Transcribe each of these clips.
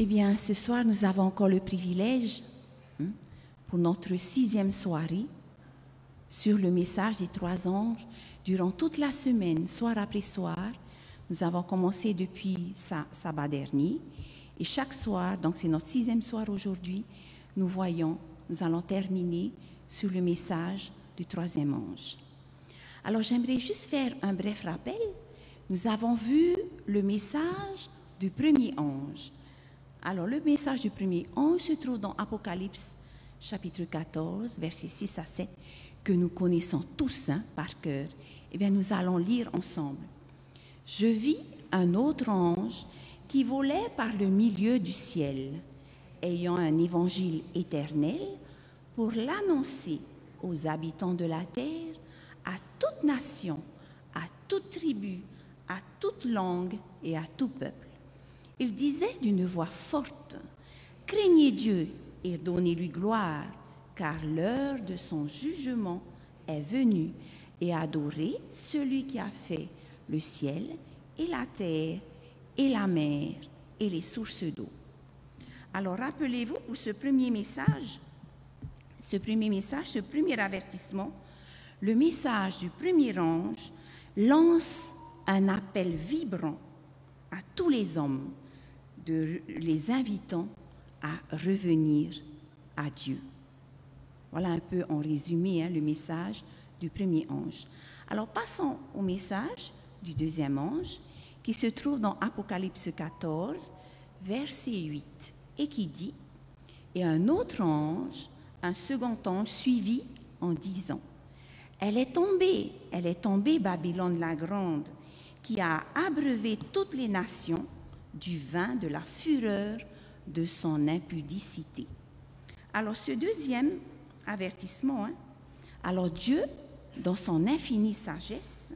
Eh bien, ce soir, nous avons encore le privilège, hein, pour notre sixième soirée, sur le message des trois anges, durant toute la semaine, soir après soir. Nous avons commencé depuis sabbat dernier, et chaque soir, donc c'est notre sixième soir aujourd'hui, nous voyons, nous allons terminer sur le message du troisième ange. Alors j'aimerais juste faire un bref rappel. Nous avons vu le message du premier ange. Alors, le message du premier ange se trouve dans Apocalypse chapitre 14, versets 6 à 7, que nous connaissons tous hein, par cœur. Eh bien, nous allons lire ensemble. Je vis un autre ange qui volait par le milieu du ciel, ayant un évangile éternel pour l'annoncer aux habitants de la terre, à toute nation, à toute tribu, à toute langue et à tout peuple. Il disait d'une voix forte, Craignez Dieu et donnez-lui gloire, car l'heure de son jugement est venue, et adorez celui qui a fait le ciel et la terre et la mer et les sources d'eau. Alors rappelez-vous pour ce premier message, ce premier message, ce premier avertissement, le message du premier ange lance un appel vibrant à tous les hommes les invitant à revenir à Dieu. Voilà un peu en résumé hein, le message du premier ange. Alors passons au message du deuxième ange qui se trouve dans Apocalypse 14, verset 8, et qui dit, Et un autre ange, un second ange, suivit en disant, Elle est tombée, elle est tombée, Babylone la grande, qui a abreuvé toutes les nations du vin de la fureur de son impudicité. Alors ce deuxième avertissement, hein, alors Dieu, dans son infinie sagesse,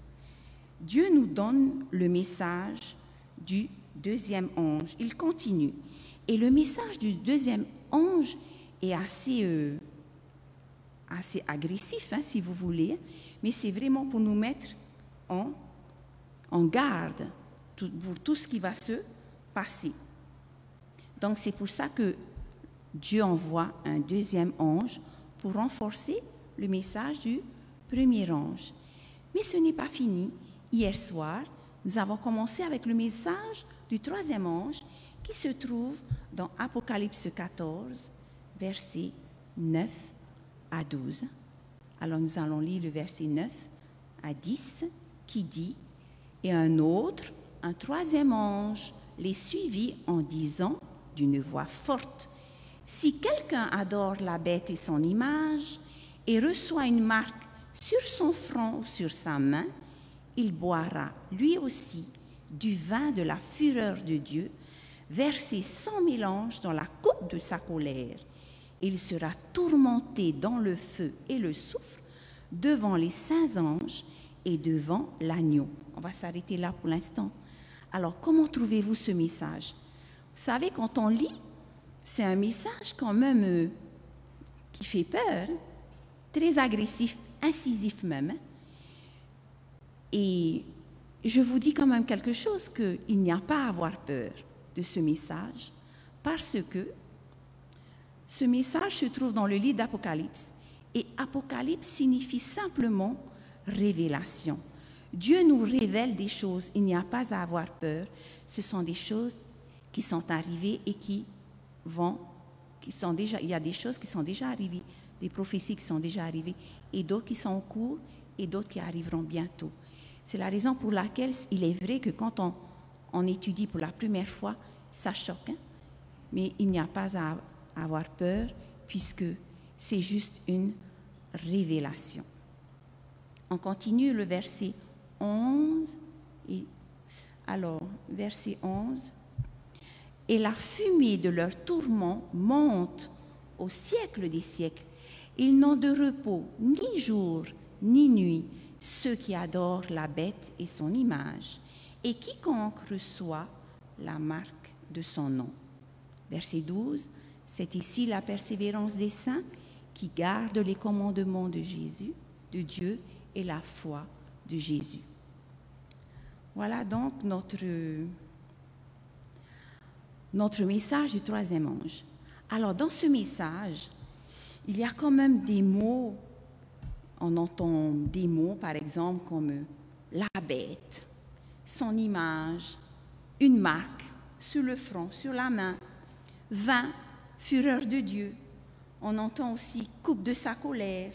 Dieu nous donne le message du deuxième ange. Il continue. Et le message du deuxième ange est assez, euh, assez agressif, hein, si vous voulez, mais c'est vraiment pour nous mettre en, en garde pour tout ce qui va se passé. Donc c'est pour ça que Dieu envoie un deuxième ange pour renforcer le message du premier ange. Mais ce n'est pas fini. Hier soir, nous avons commencé avec le message du troisième ange qui se trouve dans Apocalypse 14, versets 9 à 12. Alors nous allons lire le verset 9 à 10 qui dit, Et un autre, un troisième ange, les suivit en disant d'une voix forte, Si quelqu'un adore la bête et son image et reçoit une marque sur son front ou sur sa main, il boira lui aussi du vin de la fureur de Dieu, versé sans mélange dans la coupe de sa colère. Il sera tourmenté dans le feu et le soufre devant les saints anges et devant l'agneau. On va s'arrêter là pour l'instant. Alors, comment trouvez-vous ce message? Vous savez, quand on lit, c'est un message quand même euh, qui fait peur, très agressif, incisif même. Hein. Et je vous dis quand même quelque chose, qu'il n'y a pas à avoir peur de ce message, parce que ce message se trouve dans le livre d'Apocalypse. Et Apocalypse signifie simplement révélation. Dieu nous révèle des choses, il n'y a pas à avoir peur. Ce sont des choses qui sont arrivées et qui vont, qui sont déjà, il y a des choses qui sont déjà arrivées, des prophéties qui sont déjà arrivées, et d'autres qui sont en cours, et d'autres qui arriveront bientôt. C'est la raison pour laquelle il est vrai que quand on, étudie pour la première fois, ça choque, hein. mais il n'y a pas à avoir peur, puisque c'est juste une révélation. On continue le verset 11. Et, alors, verset 11. Et la fumée de leur tourment monte au siècle des siècles. Ils n'ont de repos ni jour ni nuit, ceux qui adorent la bête et son image, et quiconque reçoit la marque de son nom. Verset 12. C'est ici la persévérance des saints qui gardent les commandements de Jésus, de Dieu et la foi de Jésus. Voilà donc notre, notre message du troisième ange. Alors, dans ce message, il y a quand même des mots, on entend des mots, par exemple, comme la bête, son image, une marque sur le front, sur la main, vin, fureur de Dieu. On entend aussi coupe de sa colère,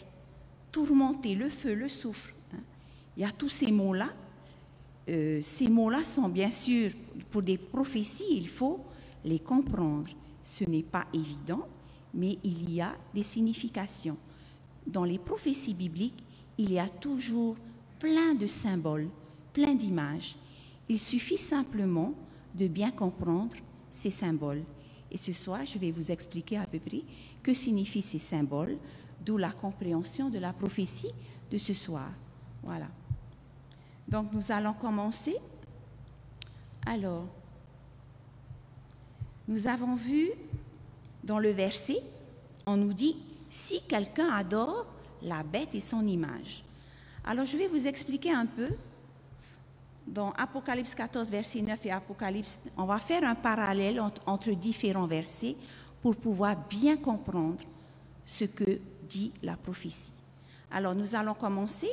tourmenter, le feu, le souffle. Il y a tous ces mots-là. Euh, ces mots-là sont bien sûr, pour des prophéties, il faut les comprendre. Ce n'est pas évident, mais il y a des significations. Dans les prophéties bibliques, il y a toujours plein de symboles, plein d'images. Il suffit simplement de bien comprendre ces symboles. Et ce soir, je vais vous expliquer à peu près que signifient ces symboles, d'où la compréhension de la prophétie de ce soir. Voilà. Donc nous allons commencer. Alors, nous avons vu dans le verset, on nous dit, si quelqu'un adore la bête et son image. Alors je vais vous expliquer un peu. Dans Apocalypse 14, verset 9 et Apocalypse, on va faire un parallèle entre, différents versets pour pouvoir bien comprendre ce que dit la prophétie. Alors nous allons commencer.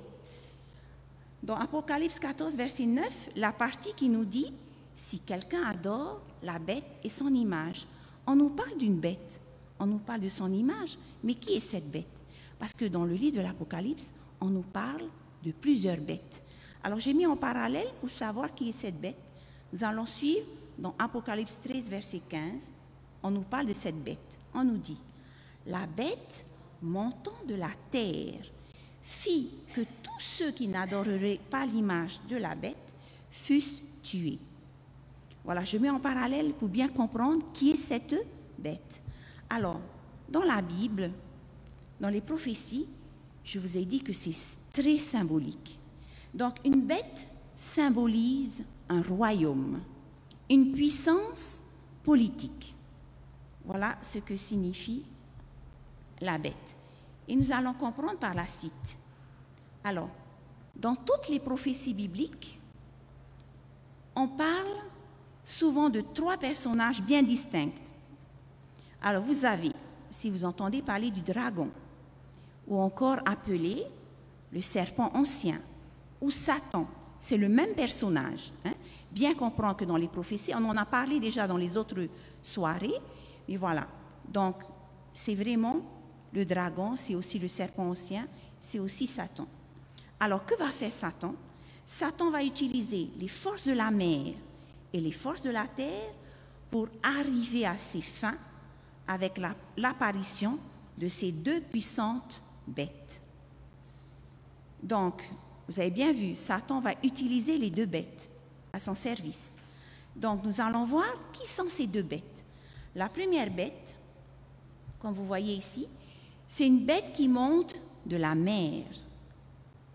Dans Apocalypse 14, verset 9, la partie qui nous dit, si quelqu'un adore la bête et son image, on nous parle d'une bête, on nous parle de son image, mais qui est cette bête? Parce que dans le livre de l'Apocalypse, on nous parle de plusieurs bêtes. Alors j'ai mis en parallèle pour savoir qui est cette bête. Nous allons suivre dans Apocalypse 13, verset 15. On nous parle de cette bête. On nous dit, la bête montant de la terre fit que tous ceux qui n'adoreraient pas l'image de la bête fussent tués. Voilà, je mets en parallèle pour bien comprendre qui est cette bête. Alors, dans la Bible, dans les prophéties, je vous ai dit que c'est très symbolique. Donc, une bête symbolise un royaume, une puissance politique. Voilà ce que signifie la bête. Et nous allons comprendre par la suite. Alors, dans toutes les prophéties bibliques, on parle souvent de trois personnages bien distincts. Alors vous avez, si vous entendez parler du dragon, ou encore appelé le serpent ancien, ou Satan, c'est le même personnage. Hein. Bien comprendre que dans les prophéties, on en a parlé déjà dans les autres soirées, mais voilà. Donc, c'est vraiment le dragon, c'est aussi le serpent ancien, c'est aussi Satan. Alors, que va faire Satan? Satan va utiliser les forces de la mer et les forces de la terre pour arriver à ses fins avec l'apparition de ces deux puissantes bêtes. Donc, vous avez bien vu, Satan va utiliser les deux bêtes à son service. Donc, nous allons voir qui sont ces deux bêtes. La première bête, comme vous voyez ici, c'est une bête qui monte de la mer.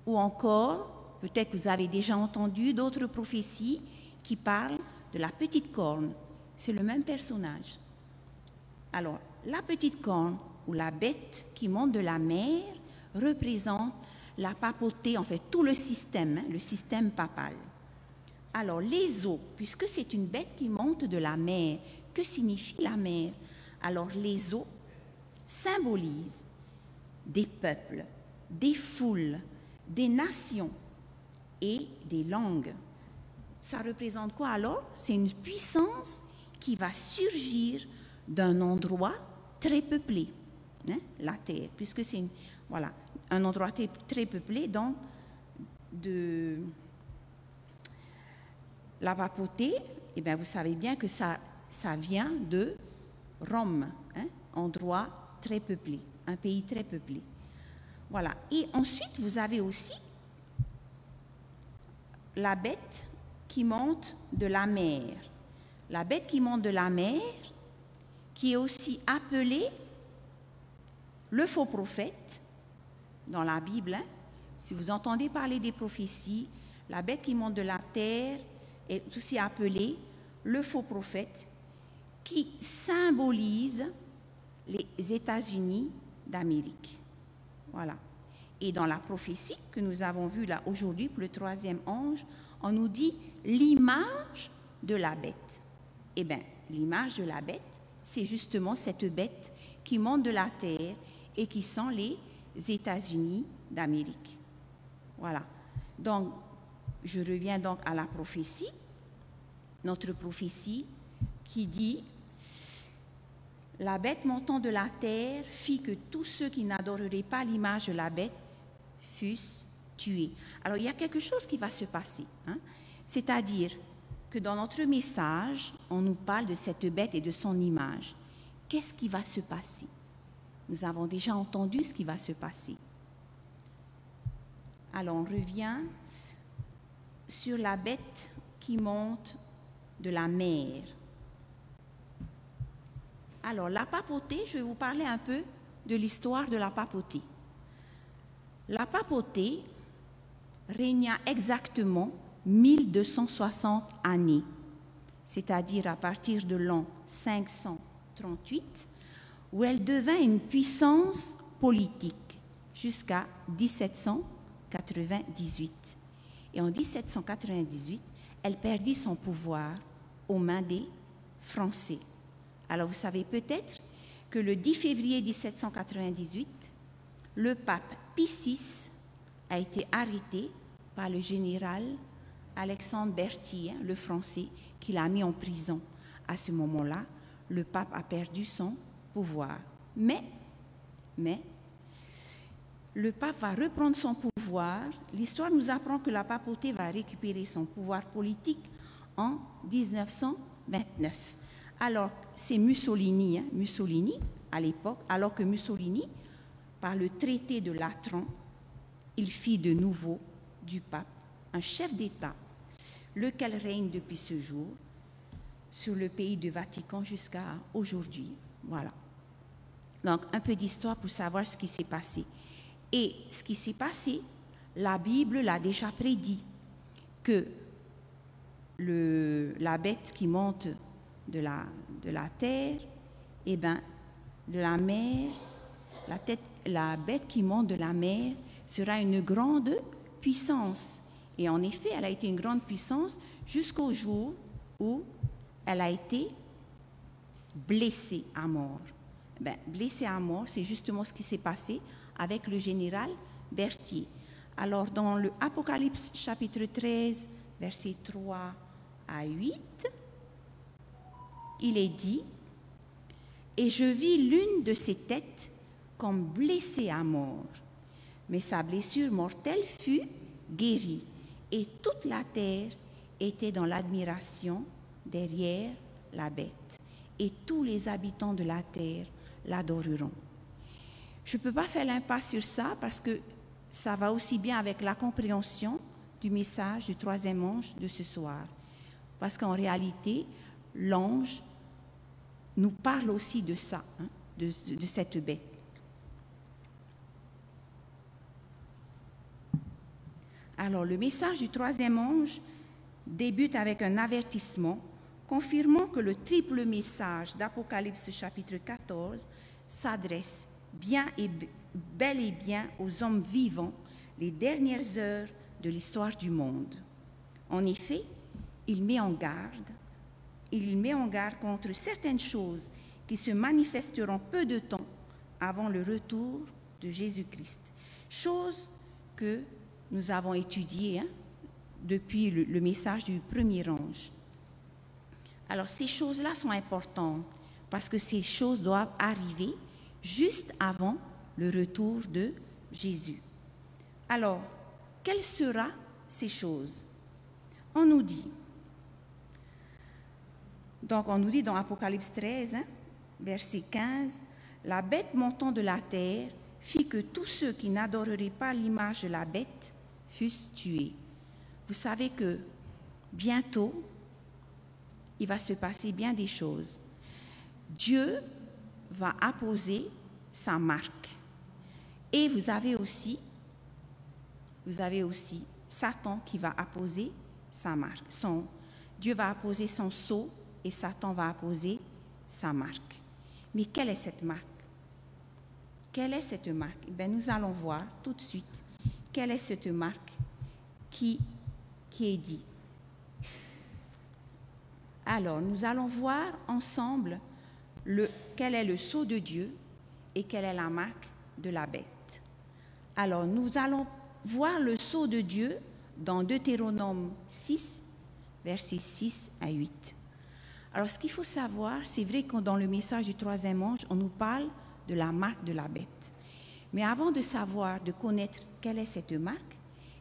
Ou encore, peut-être que vous avez déjà entendu d'autres prophéties qui parle de la petite corne. C'est le même personnage. Alors, la petite corne ou la bête qui monte de la mer représente la papauté, en fait, tout le système, hein, le système papal. Alors, les eaux, puisque c'est une bête qui monte de la mer, que signifie la mer? Alors, les eaux symbolisent des peuples, des foules, des nations et des langues. Ça représente quoi alors? C'est une puissance qui va surgir d'un endroit très peuplé, hein, la Terre, puisque c'est voilà, un endroit très, peuplé, donc de la papauté, eh bien, vous savez bien que ça, ça vient de Rome, hein, endroit très peuplé, un pays très peuplé. Voilà. Et ensuite, vous avez aussi la bête qui monte de la mer. La bête qui monte de la mer, qui est aussi appelée le faux prophète dans la Bible. Hein. Si vous entendez parler des prophéties, la bête qui monte de la terre est aussi appelée le faux prophète, qui symbolise les États-Unis d'Amérique. Voilà. Et dans la prophétie que nous avons vue là aujourd'hui pour le troisième ange, on nous dit l'image de la bête. Eh bien, l'image de la bête, c'est justement cette bête qui monte de la terre et qui sont les États-Unis d'Amérique. Voilà. Donc, je reviens donc à la prophétie, notre prophétie qui dit La bête montant de la terre fit que tous ceux qui n'adoreraient pas l'image de la bête fussent tués. Alors, il y a quelque chose qui va se passer. Hein. C'est-à-dire que dans notre message, on nous parle de cette bête et de son image. Qu'est-ce qui va se passer? Nous avons déjà entendu ce qui va se passer. Alors on revient sur la bête qui monte de la mer. Alors la papauté, je vais vous parler un peu de l'histoire de la papauté. La papauté régna exactement 1260 années, c'est-à-dire à partir de l'an 538, où elle devint une puissance politique jusqu'à 1798. Et en 1798, elle perdit son pouvoir aux mains des Français. Alors vous savez peut-être que le 10 février 1798, le pape Pie VI a été arrêté par le général Alexandre Berthier, le français, qui l'a mis en prison. À ce moment-là, le pape a perdu son pouvoir. Mais, mais, le pape va reprendre son pouvoir. L'histoire nous apprend que la papauté va récupérer son pouvoir politique en 1929. Alors, c'est Mussolini, hein, Mussolini à l'époque, alors que Mussolini, par le traité de Latran, il fit de nouveau du pape un chef d'État lequel règne depuis ce jour sur le pays du Vatican jusqu'à aujourd'hui. Voilà. Donc, un peu d'histoire pour savoir ce qui s'est passé. Et ce qui s'est passé, la Bible l'a déjà prédit, que la bête qui monte de la, de la terre, et eh ben, de la mer, la, tête, la bête qui monte de la mer sera une grande puissance. Et en effet, elle a été une grande puissance jusqu'au jour où elle a été blessée à mort. Ben, blessée à mort, c'est justement ce qui s'est passé avec le général Berthier. Alors, dans le Apocalypse chapitre 13, versets 3 à 8, il est dit, Et je vis l'une de ses têtes comme blessée à mort, mais sa blessure mortelle fut guérie et toute la terre était dans l'admiration derrière la bête, et tous les habitants de la terre l'adoreront. Je ne peux pas faire l'impasse sur ça parce que ça va aussi bien avec la compréhension du message du troisième ange de ce soir. Parce qu'en réalité, l'ange nous parle aussi de ça, hein, de, cette bête. Alors le message du troisième ange débute avec un avertissement confirmant que le triple message d'Apocalypse chapitre 14 s'adresse bien et bel et bien aux hommes vivants les dernières heures de l'histoire du monde. En effet, il met en garde, il met en garde contre certaines choses qui se manifesteront peu de temps avant le retour de Jésus-Christ. Choses que nous avons étudié hein, depuis le, message du premier ange. Alors ces choses-là sont importantes parce que ces choses doivent arriver juste avant le retour de Jésus. Alors, quelles seront ces choses? On nous dit, donc on nous dit dans Apocalypse 13, hein, verset 15, la bête montant de la terre fit que tous ceux qui n'adoreraient pas l'image de la bête fussent tués. Vous savez que bientôt, il va se passer bien des choses. Dieu va apposer sa marque. Et vous avez aussi, vous avez aussi Satan qui va apposer sa marque. Dieu va apposer son sceau et Satan va apposer sa marque. Mais quelle est cette marque? Quelle est cette marque? Eh Nous allons voir tout de suite quelle est cette marque qui, qui est dit Alors, nous allons voir ensemble le, quel est le sceau de Dieu et quelle est la marque de la bête. Alors, nous allons voir le sceau de Dieu dans Deutéronome 6, versets 6 à 8. Alors, ce qu'il faut savoir, c'est vrai que dans le message du troisième ange, on nous parle de la marque de la bête. Mais avant de savoir, de connaître quelle est cette marque,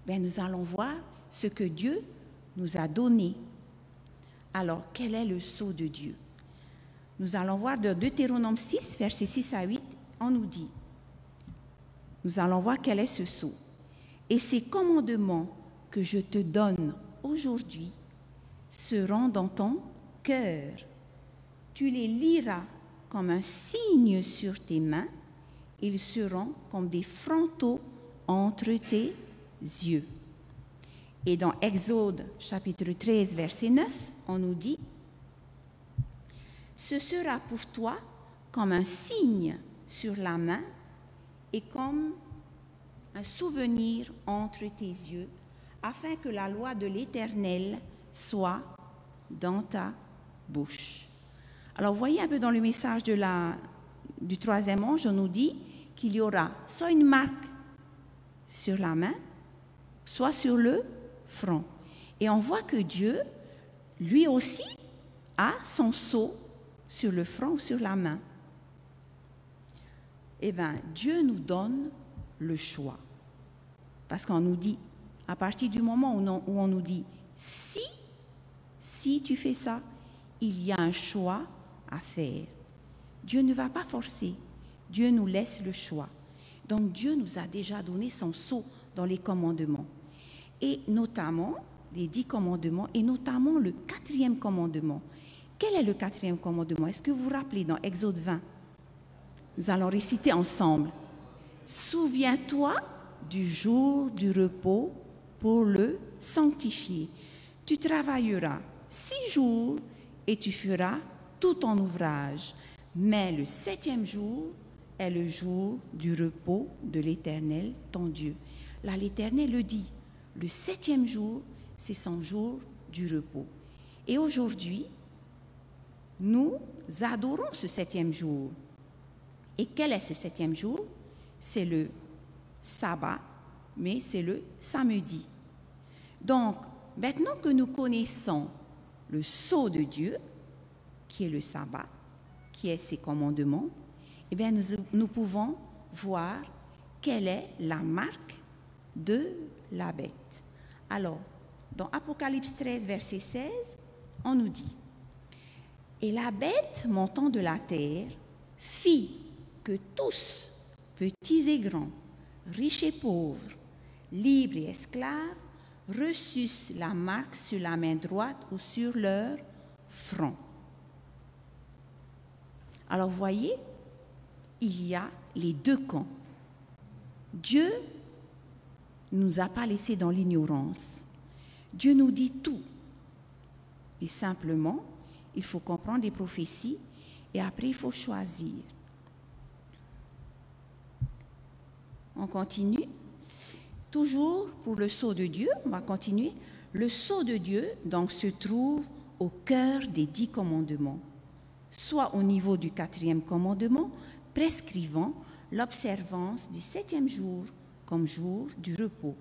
ben nous allons voir ce que Dieu nous a donné. Alors, quel est le sceau de Dieu? Nous allons voir de Deutéronome 6, versets 6 à 8, on nous dit, nous allons voir quel est ce sceau. Et ces commandements que je te donne aujourd'hui seront dans ton Tu les liras comme un signe sur tes mains. Ils seront comme des frontaux entre tes yeux. Et dans Exode chapitre 13, verset 9, on nous dit, Ce sera pour toi comme un signe sur la main et comme un souvenir entre tes yeux, afin que la loi de l'Éternel soit dans ta bouche. Alors, voyez un peu dans le message de la, du troisième ange, on nous dit qu'il y aura soit une marque sur la main, soit sur le front. Et on voit que Dieu, lui aussi, a son sceau sur le front ou sur la main. Eh bien, Dieu nous donne le choix. Parce qu'on nous dit, à partir du moment où on nous dit, si, si tu fais ça, il y a un choix à faire. Dieu ne va pas forcer. Dieu nous laisse le choix. Donc Dieu nous a déjà donné son sceau dans les commandements. Et notamment, les dix commandements, et notamment le quatrième commandement. Quel est le quatrième commandement? Est-ce que vous vous rappelez dans Exode 20 Nous allons réciter ensemble. Souviens-toi du jour du repos pour le sanctifier. Tu travailleras six jours et tu feras tout ton ouvrage. Mais le septième jour est le jour du repos de l'Éternel, ton Dieu. Là, l'Éternel le dit. Le septième jour, c'est son jour du repos. Et aujourd'hui, nous adorons ce septième jour. Et quel est ce septième jour? C'est le sabbat, mais c'est le samedi. Donc, maintenant que nous connaissons le sceau de Dieu, qui est le sabbat, qui est ses commandements, eh bien, nous, nous pouvons voir quelle est la marque de la bête. Alors, dans Apocalypse 13, verset 16, on nous dit, Et la bête montant de la terre fit que tous, petits et grands, riches et pauvres, libres et esclaves, reçussent la marque sur la main droite ou sur leur front. Alors voyez, il y a les deux camps. Dieu ne nous a pas laissés dans l'ignorance. Dieu nous dit tout. Et simplement, il faut comprendre les prophéties et après il faut choisir. On continue. Toujours pour le sceau de Dieu, on va continuer. Le sceau de Dieu donc se trouve au cœur des dix commandements, soit au niveau du quatrième commandement, prescrivant l'observance du septième jour comme jour du repos.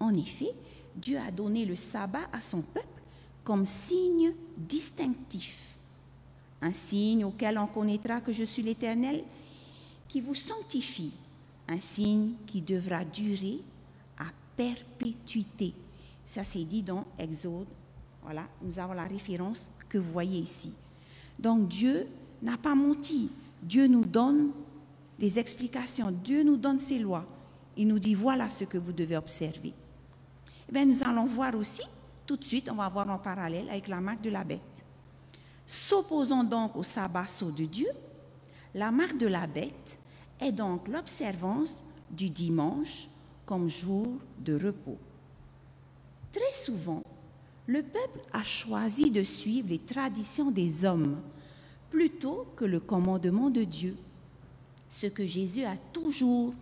En effet, Dieu a donné le sabbat à son peuple comme signe distinctif, un signe auquel on connaîtra que je suis l'Éternel qui vous sanctifie un signe qui devra durer perpétuité. Ça c'est dit dans Exode. Voilà, nous avons la référence que vous voyez ici. Donc Dieu n'a pas menti. Dieu nous donne les explications. Dieu nous donne ses lois. Il nous dit voilà ce que vous devez observer. Eh bien, nous allons voir aussi, tout de suite, on va voir en parallèle avec la marque de la bête. S'opposant donc au sabbat de Dieu, la marque de la bête est donc l'observance du dimanche comme jour de repos. Très souvent, le peuple a choisi de suivre les traditions des hommes plutôt que le commandement de Dieu, ce que Jésus a toujours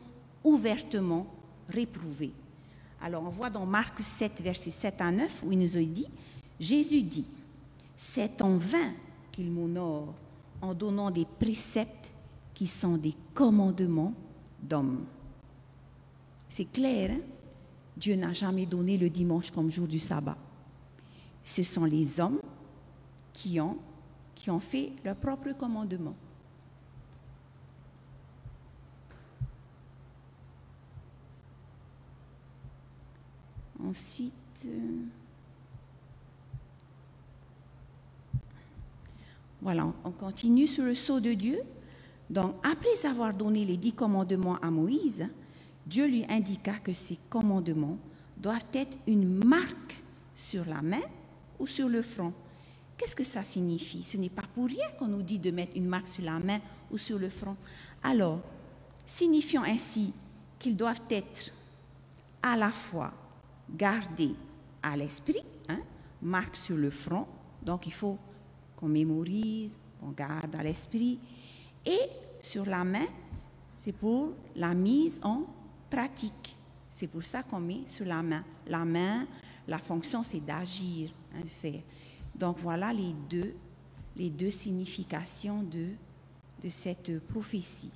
ouvertement réprouvé. Alors on voit dans Marc 7, verset 7 à 9, où il nous a dit, Jésus dit, C'est en vain qu'ils m'honorent en donnant des préceptes qui sont des commandements d'hommes. C'est clair, hein? Dieu n'a jamais donné le dimanche comme jour du sabbat. Ce sont les hommes qui ont, fait leur propre commandement. Ensuite, euh, voilà, on continue sur le sceau de Dieu. Donc, après avoir donné les dix commandements à Moïse, Dieu lui indiqua que ces commandements doivent être une marque sur la main ou sur le front. Qu'est-ce que ça signifie? Ce n'est pas pour rien qu'on nous dit de mettre une marque sur la main ou sur le front. Alors, signifiant ainsi qu'ils doivent être à la fois gardés à l'esprit, hein, marque sur le front, donc il faut qu'on mémorise, qu'on garde à l'esprit, et sur la main, c'est pour la mise en pratique. C'est pour ça qu'on met sur la main. La main, la fonction, c'est d'agir, hein, de faire. Donc voilà les deux, les deux significations de, de cette prophétie.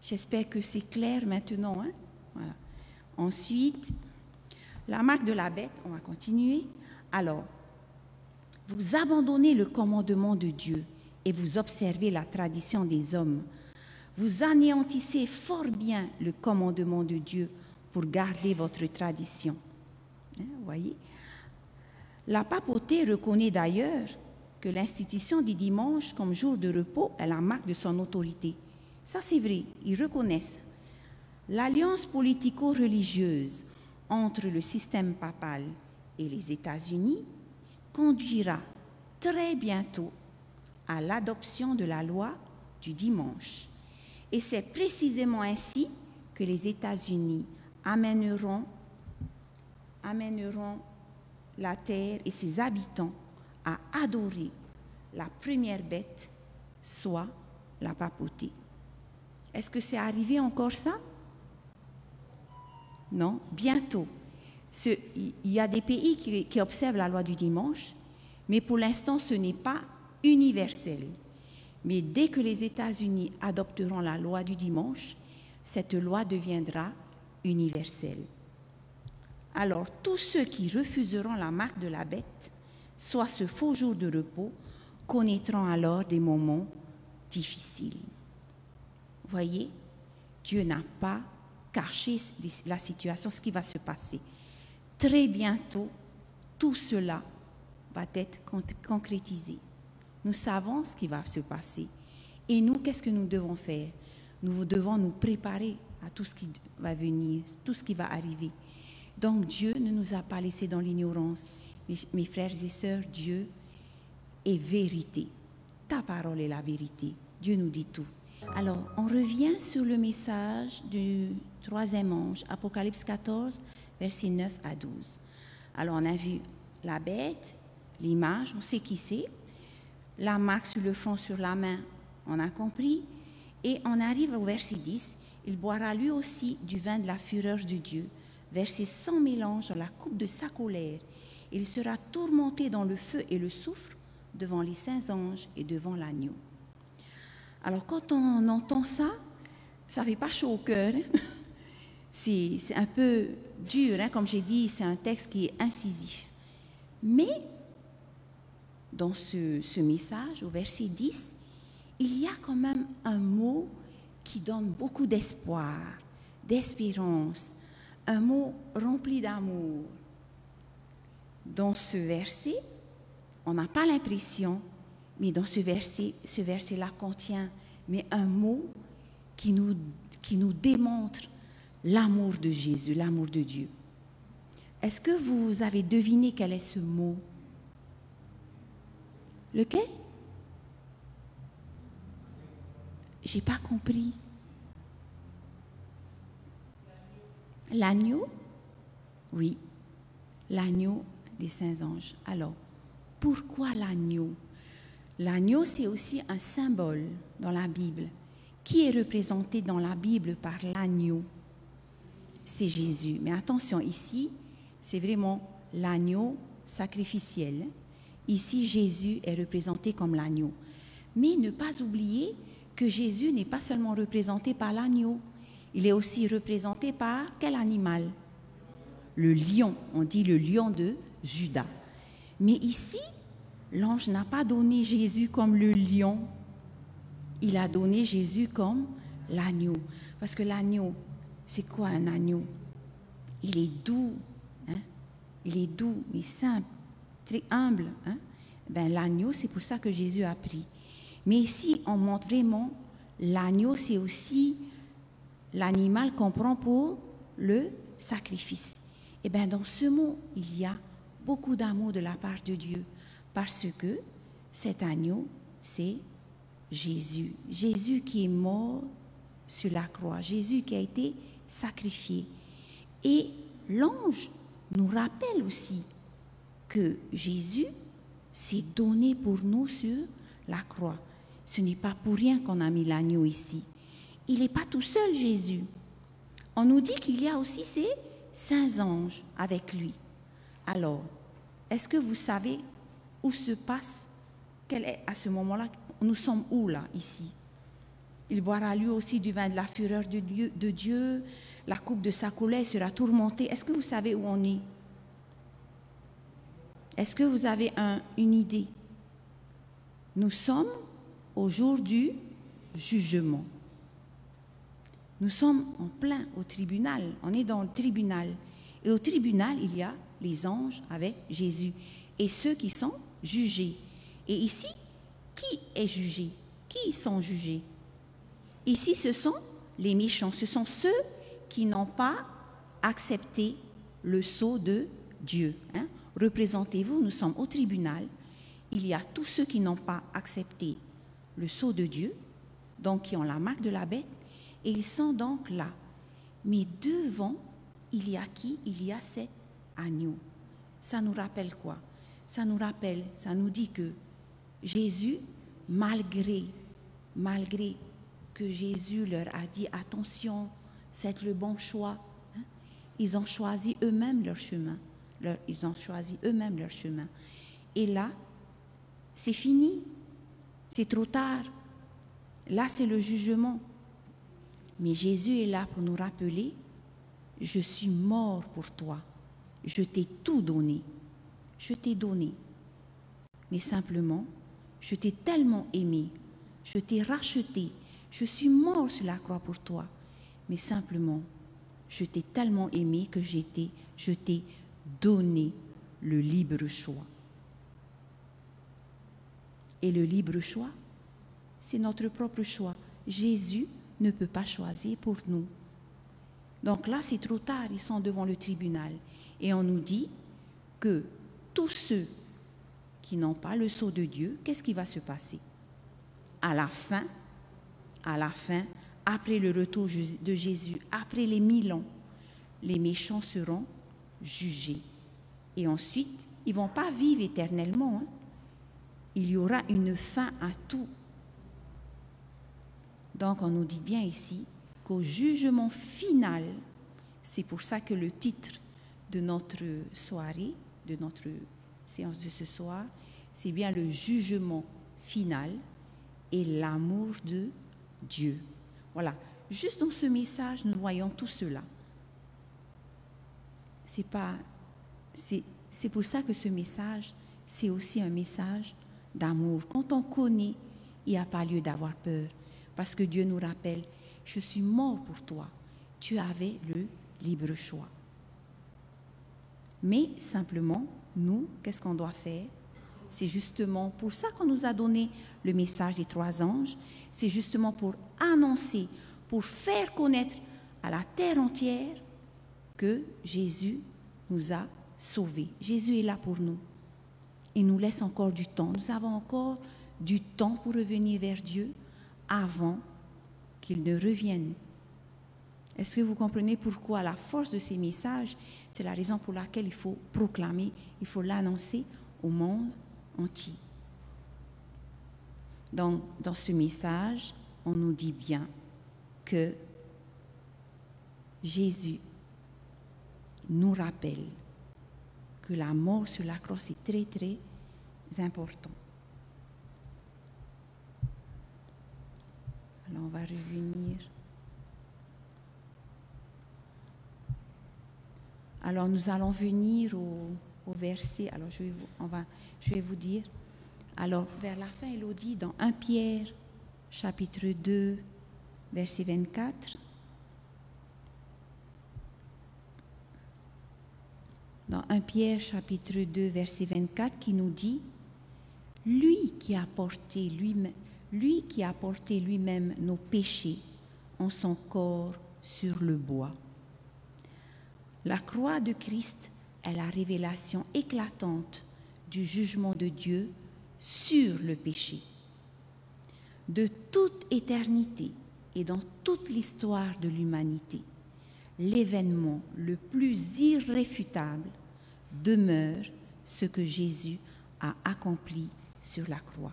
J'espère que c'est clair maintenant. Hein. Ensuite, la marque de la bête, on va continuer. Alors, vous abandonnez le commandement de Dieu et vous observez la tradition des hommes. Vous anéantissez fort bien le commandement de Dieu pour garder votre tradition. Hein, voyez? La papauté reconnaît d'ailleurs que l'institution du dimanche comme jour de repos est la marque de son autorité. Ça, c'est vrai, ils reconnaissent. L'alliance politico-religieuse entre le système papal et les États-Unis conduira très bientôt à l'adoption de la loi du dimanche. Et c'est précisément ainsi que les États-Unis amèneront, amèneront la terre et ses habitants à adorer la première bête, soit la papauté. Est-ce que c'est arrivé encore ça? Non, bientôt. il y a des pays qui, qui observent la loi du dimanche, mais pour l'instant, ce n'est pas universel. Mais dès que les États-Unis adopteront la loi du dimanche, cette loi deviendra universelle. Alors tous ceux qui refuseront la marque de la bête, soit ce faux jour de repos, connaîtront alors des moments difficiles. Voyez, Dieu n'a pas caché la situation, ce qui va se passer. Très bientôt, tout cela va être concrétisé. Nous savons ce qui va se passer. Et nous, qu'est-ce que nous devons faire? Nous devons nous préparer à tout ce qui va venir, tout ce qui va arriver. Donc Dieu ne nous a pas laissés dans l'ignorance. Mes, frères et sœurs, Dieu est vérité. Ta parole est la vérité. Dieu nous dit tout. Alors, on revient sur le message du troisième ange, Apocalypse 14, versets 9 à 12. Alors, on a vu la bête, l'image, on sait qui c'est, la marque sur le front, sur la main, on a compris, et on arrive au verset 10, il boira lui aussi du vin de la fureur de Dieu, versé sans mélange dans la coupe de sa colère. Il sera tourmenté dans le feu et le soufre devant les saints anges et devant l'agneau. Alors quand on entend ça, ça fait pas chaud au cœur. Hein? C'est un peu dur, hein? comme j'ai dit, c'est un texte qui est incisif. Mais dans ce, ce, message, au verset 10, il y a quand même un mot qui donne beaucoup d'espoir, d'espérance, un mot rempli d'amour. Dans ce verset, on n'a pas l'impression, mais dans ce verset, ce verset-là contient mais un mot qui nous, qui nous démontre l'amour de Jésus, l'amour de Dieu. Est-ce que vous avez deviné quel est ce mot? Lequel? J'ai pas compris. L'agneau? Oui, l'agneau des saints anges. Alors, pourquoi l'agneau? L'agneau, c'est aussi un symbole dans la Bible. Qui est représenté dans la Bible par l'agneau? C'est Jésus. Mais attention, ici, c'est vraiment l'agneau sacrificiel Ici, Jésus est représenté comme l'agneau. Mais ne pas oublier que Jésus n'est pas seulement représenté par l'agneau, il est aussi représenté par quel animal? Le lion, on dit le lion de Judas. Mais ici, l'ange n'a pas donné Jésus comme le lion, il a donné Jésus comme l'agneau. Parce que l'agneau, c'est quoi un agneau? Il est doux, hein? il est doux, mais simple, très humble. Hein? Ben, l'agneau, c'est pour ça que Jésus a pris. Mais ici, on montre vraiment, l'agneau, c'est aussi l'animal qu'on prend pour le sacrifice. Et bien, dans ce mot, il y a beaucoup d'amour de la part de Dieu, parce que cet agneau, c'est Jésus. Jésus qui est mort sur la croix, Jésus qui a été sacrifié. Et l'ange nous rappelle aussi que Jésus s'est donné pour nous sur la croix. Ce n'est pas pour rien qu'on a mis l'agneau ici. Il n'est pas tout seul, Jésus. On nous dit qu'il y a aussi ces saints anges avec lui. Alors, est-ce que vous savez où se passe, quel est à ce moment-là, nous sommes où là, ici? Il boira lui aussi du vin de la fureur de Dieu, de Dieu la coupe de sa colère sera tourmentée. Est-ce que vous savez où on est? Est-ce que vous avez une idée? Nous sommes au jour du jugement. Nous sommes en plein au tribunal, on est dans le tribunal. Et au tribunal, il y a les anges avec Jésus et ceux qui sont jugés. Et ici, qui est jugé? Qui sont jugés? Ici, ce sont les méchants, ce sont ceux qui n'ont pas accepté le sceau de Dieu. Hein? Représentez-vous, nous sommes au tribunal. Il y a tous ceux qui n'ont pas accepté le sceau de Dieu, donc qui ont la marque de la bête, et ils sont donc là. Mais devant, il y a qui? Il y a cet agneau. Ça nous rappelle quoi? Ça nous rappelle, ça nous dit que Jésus, malgré, malgré que Jésus leur a dit attention, faites le bon choix. Hein. Ils ont choisi eux-mêmes leur chemin. Ils ont choisi eux-mêmes leur chemin. Et là, c'est fini. C'est trop tard. Là, c'est le jugement. Mais Jésus est là pour nous rappeler, je suis mort pour toi. Je t'ai tout donné. Je t'ai donné. Mais simplement, je t'ai tellement aimé. Je t'ai racheté. Je suis mort sur la croix pour toi mais simplement, je t'ai tellement aimé que j'étais, je t'ai donné le libre choix. Et le libre choix, c'est notre propre choix. Jésus ne peut pas choisir pour nous. Donc là, c'est trop tard, ils sont devant le tribunal. Et on nous dit que tous ceux qui n'ont pas le sceau de Dieu, qu'est-ce qui va se passer? À la fin, à la fin, après le retour de Jésus, après les mille ans, les méchants seront jugés. Et ensuite, ils vont pas vivre éternellement. Hein. Il y aura une fin à tout. Donc on nous dit bien ici qu'au jugement final, c'est pour ça que le titre de notre soirée, de notre séance de ce soir, c'est bien le jugement final et l'amour de Dieu. Voilà. Juste dans ce message, nous voyons tout cela. C'est pas, c'est pour ça que ce message, c'est aussi un message d'amour. Quand on connaît, il n'y a pas lieu d'avoir peur, parce que Dieu nous rappelle, je suis mort pour toi. Tu avais le libre choix. Mais simplement, nous, qu'est-ce qu'on doit faire? C'est justement pour ça qu'on nous a donné le message des trois anges, c'est justement pour annoncer, pour faire connaître à la terre entière que Jésus nous a sauvés. Jésus est là pour nous. Il nous laisse encore du temps. Nous avons encore du temps pour revenir vers Dieu avant qu'il ne revienne. Est-ce que vous comprenez pourquoi la force de ces messages, c'est la raison pour laquelle il faut proclamer, il faut l'annoncer au monde entier? Donc, dans ce message, on nous dit bien que Jésus nous rappelle que la mort sur la croix est très très importants. Alors on va revenir. Alors nous allons venir au, verset. Alors je vais, vous, on va, je vais vous dire. Alors vers la fin, Elodie, dans 1 Pierre, chapitre 2, verset 24. Dans 1 Pierre, chapitre 2, verset 24, qui nous dit Lui qui a porté lui-même lui qui a porté lui-même nos péchés en son corps sur le bois. La croix de Christ est la révélation éclatante du jugement de Dieu sur le péché. De toute éternité et dans toute l'histoire de l'humanité, l'événement le plus irréfutable demeure ce que Jésus a accompli sur la croix.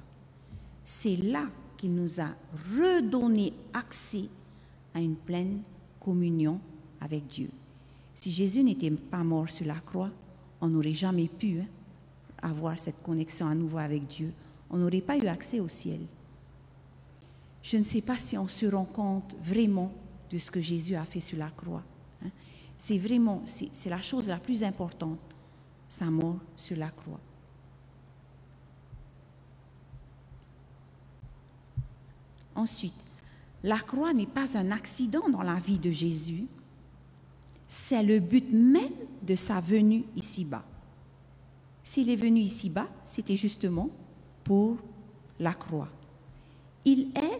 C'est là qu'il nous a redonné accès à une pleine communion avec Dieu. Si Jésus n'était pas mort sur la croix, on n'aurait jamais pu hein, avoir cette connexion à nouveau avec Dieu. On n'aurait pas eu accès au ciel. Je ne sais pas si on se rend compte vraiment de ce que Jésus a fait sur la croix. C'est vraiment, c'est la chose la plus importante, sa mort sur la croix. Ensuite, la croix n'est pas un accident dans la vie de Jésus, c'est le but même de sa venue ici-bas. S'il est venu ici-bas, c'était justement pour la croix. Il est,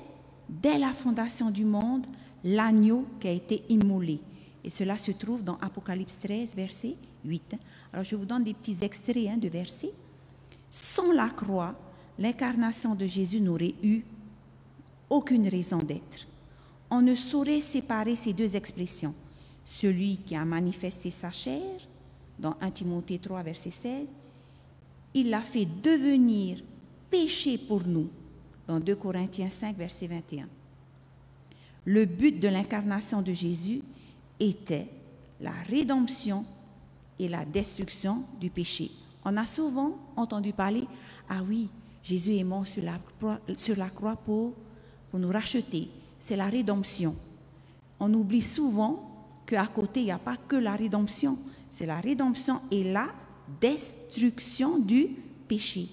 dès la fondation du monde, l'agneau qui a été immolé. Et cela se trouve dans Apocalypse 13, verset 8. Alors je vous donne des petits extraits hein, de versets. Sans la croix, l'incarnation de Jésus n'aurait eu aucune raison d'être. On ne saurait séparer ces deux expressions. Celui qui a manifesté sa chair, dans 1 Timothée 3, verset 16, il l'a fait devenir péché pour nous, dans 2 Corinthiens 5, verset 21. Le but de l'incarnation de Jésus était la rédemption et la destruction du péché. On a souvent entendu parler, ah oui, Jésus est mort sur la croix, pour nous racheter, c'est la rédemption. On oublie souvent qu'à côté, il n'y a pas que la rédemption, c'est la rédemption et la destruction du péché.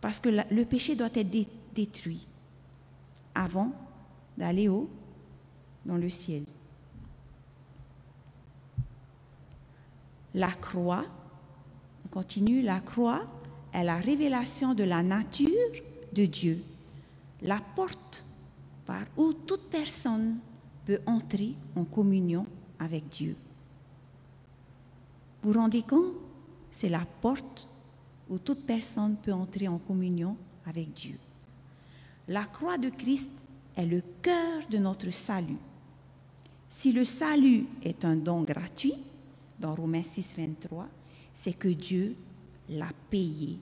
Parce que le péché doit être détruit avant d'aller au dans le ciel. La croix, on continue, la croix est la révélation de la nature de Dieu la porte par où toute personne peut entrer en communion avec Dieu. Vous vous rendez compte? C'est la porte où toute personne peut entrer en communion avec Dieu. La croix de Christ est le cœur de notre salut. Si le salut est un don gratuit, dans Romains 6, 23, c'est que Dieu l'a payé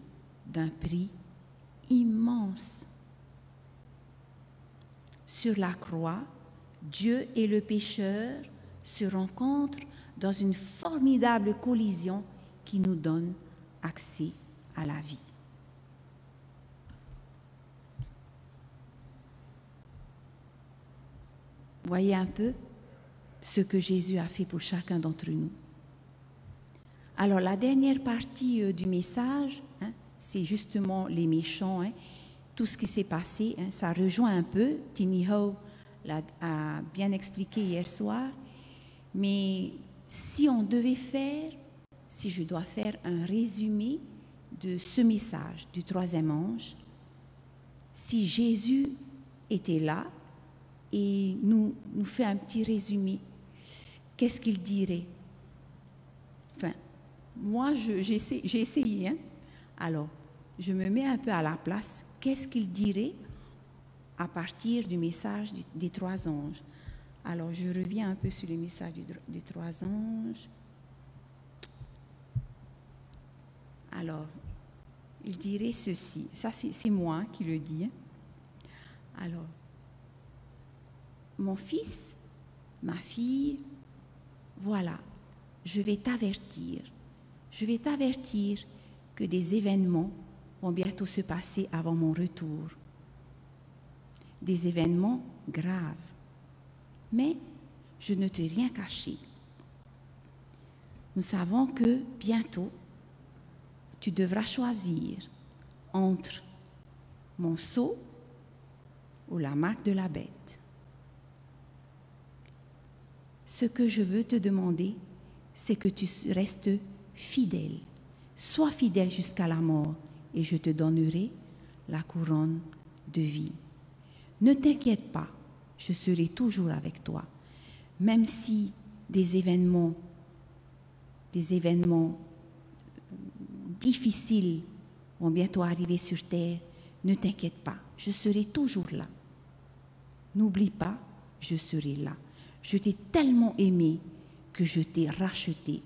d'un prix immense sur la croix, Dieu et le pécheur se rencontrent dans une formidable collision qui nous donne accès à la vie. Voyez un peu ce que Jésus a fait pour chacun d'entre nous. Alors la dernière partie euh, du message, hein, c'est justement les méchants. Hein, tout ce qui s'est passé, hein, ça rejoint un peu, Tini Ho l'a bien expliqué hier soir, mais si on devait faire, si je dois faire un résumé de ce message du troisième ange, si Jésus était là et nous, nous fait un petit résumé, qu'est-ce qu'il dirait? Moi, j'ai essayé. Hein? Alors, je me mets un peu à la place qu'est-ce qu'il dirait à partir du message des trois anges? Alors, je reviens un peu sur le message des trois anges. Alors, il dirait ceci. Ça, c'est moi qui le dis. Hein. Alors, mon fils, ma fille, voilà, je vais t'avertir. Je vais t'avertir que des événements vont bientôt se passer avant mon retour. Des événements graves. Mais je ne t'ai rien caché. Nous savons que bientôt, tu devras choisir entre mon sceau ou la marque de la bête. Ce que je veux te demander, c'est que tu restes fidèle. Sois fidèle jusqu'à la mort et je te donnerai la couronne de vie. Ne t'inquiète pas, je serai toujours avec toi. Même si des événements, des événements difficiles vont bientôt arriver sur terre, ne t'inquiète pas, je serai toujours là. N'oublie pas, je serai là. Je t'ai tellement aimé que je t'ai racheté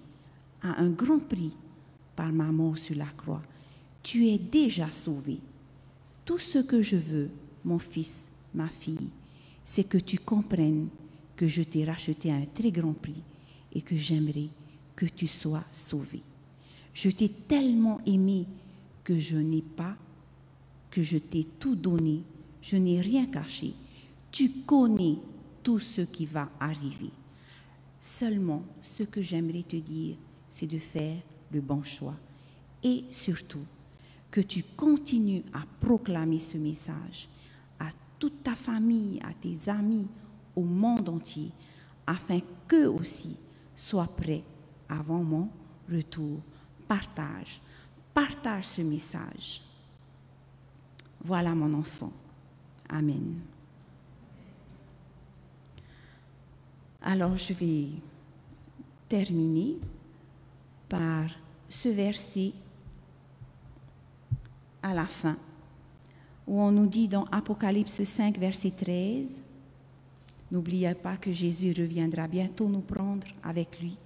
à un grand prix par ma mort sur la croix. Tu es déjà sauvé. Tout ce que je veux, mon fils, ma fille, c'est que tu comprennes que je t'ai racheté à un très grand prix et que j'aimerais que tu sois sauvé. Je t'ai tellement aimé que je n'ai pas, que je t'ai tout donné, je n'ai rien caché. Tu connais tout ce qui va arriver. Seulement, ce que j'aimerais te dire, c'est de faire le bon choix. Et surtout, que tu continues à proclamer ce message à toute ta famille, à tes amis, au monde entier, afin qu'eux aussi soient prêts avant mon retour. Partage, partage ce message. Voilà mon enfant. Amen. Alors je vais terminer par ce verset à la fin, où on nous dit dans Apocalypse 5, verset 13, N'oubliez pas que Jésus reviendra bientôt nous prendre avec lui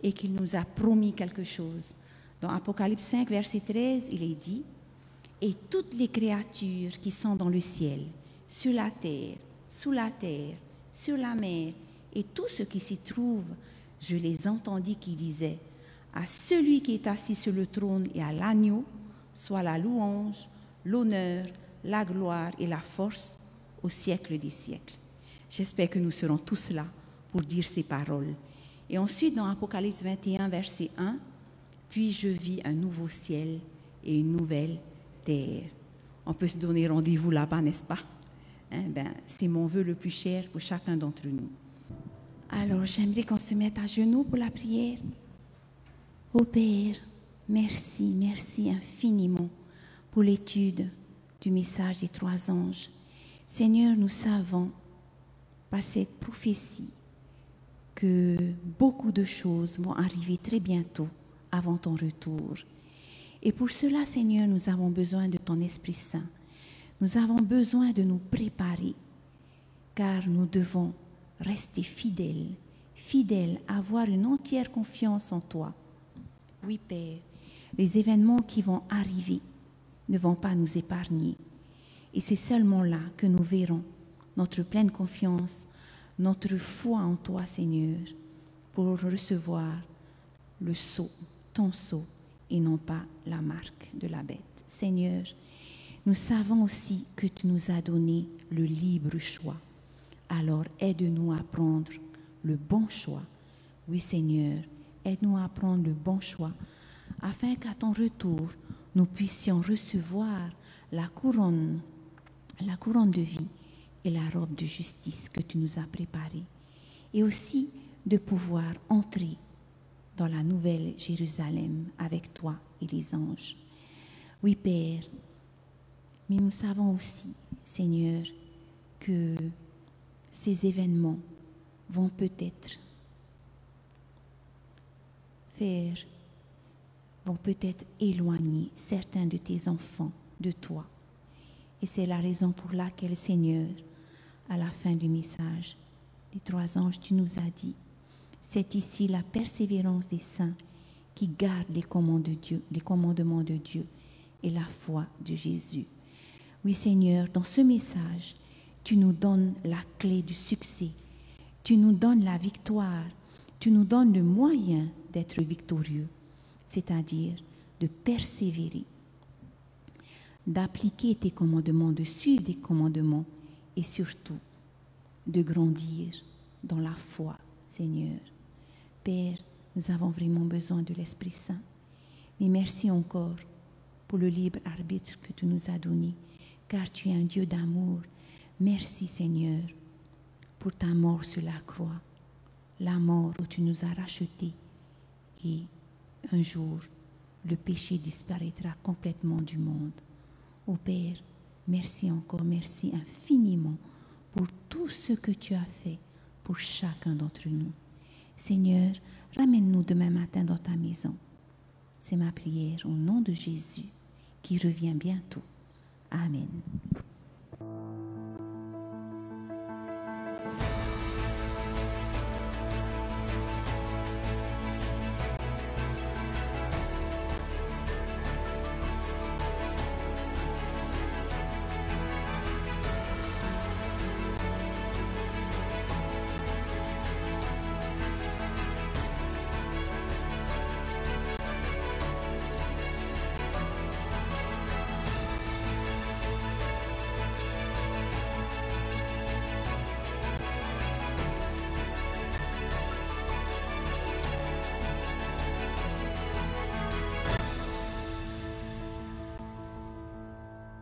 et qu'il nous a promis quelque chose. Dans Apocalypse 5, verset 13, il est dit, Et toutes les créatures qui sont dans le ciel, sur la terre, sous la terre, sur la mer, et tout ce qui s'y trouve, je les entendis qui disaient, à celui qui est assis sur le trône et à l'agneau, soit la louange, l'honneur, la gloire et la force au siècle des siècles. J'espère que nous serons tous là pour dire ces paroles. Et ensuite, dans Apocalypse 21, verset 1, puis je vis un nouveau ciel et une nouvelle terre. On peut se donner rendez-vous là-bas, n'est-ce pas? Hein, ben, C'est mon vœu le plus cher pour chacun d'entre nous. Alors, j'aimerais qu'on se mette à genoux pour la prière. Ô Père, merci, merci infiniment pour l'étude du message des trois anges. Seigneur, nous savons par cette prophétie que beaucoup de choses vont arriver très bientôt avant ton retour. Et pour cela, Seigneur, nous avons besoin de ton Esprit Saint. Nous avons besoin de nous préparer, car nous devons rester fidèle, fidèle, avoir une entière confiance en toi. Oui, Père, les événements qui vont arriver ne vont pas nous épargner. Et c'est seulement là que nous verrons notre pleine confiance, notre foi en toi, Seigneur, pour recevoir le sceau, ton sceau, et non pas la marque de la bête. Seigneur, nous savons aussi que tu nous as donné le libre choix alors aide-nous à prendre le bon choix. Oui Seigneur, aide-nous à prendre le bon choix, afin qu'à ton retour, nous puissions recevoir la couronne, la couronne de vie et la robe de justice que tu nous as préparée, et aussi de pouvoir entrer dans la nouvelle Jérusalem avec toi et les anges. Oui Père, mais nous savons aussi, Seigneur, que ces événements vont peut-être vont peut-être éloigner certains de tes enfants de toi. Et c'est la raison pour laquelle, Seigneur, à la fin du message, les trois anges, tu nous as dit, c'est ici la persévérance des saints qui gardent les commandements de Dieu, les commandements de Dieu et la foi de Jésus. Oui, Seigneur, dans ce message, tu nous donnes la clé du succès, tu nous donnes la victoire, tu nous donnes le moyen d'être victorieux, c'est-à-dire de persévérer, d'appliquer tes commandements, de suivre tes commandements et surtout de grandir dans la foi, Seigneur. Père, nous avons vraiment besoin de l'Esprit Saint. Mais merci encore pour le libre arbitre que tu nous as donné, car tu es un Dieu d'amour. Merci Seigneur pour ta mort sur la croix, la mort où tu nous as rachetés. Et un jour, le péché disparaîtra complètement du monde. Ô Père, merci encore, merci infiniment pour tout ce que tu as fait pour chacun d'entre nous. Seigneur, ramène-nous demain matin dans ta maison. C'est ma prière au nom de Jésus qui revient bientôt. Amen.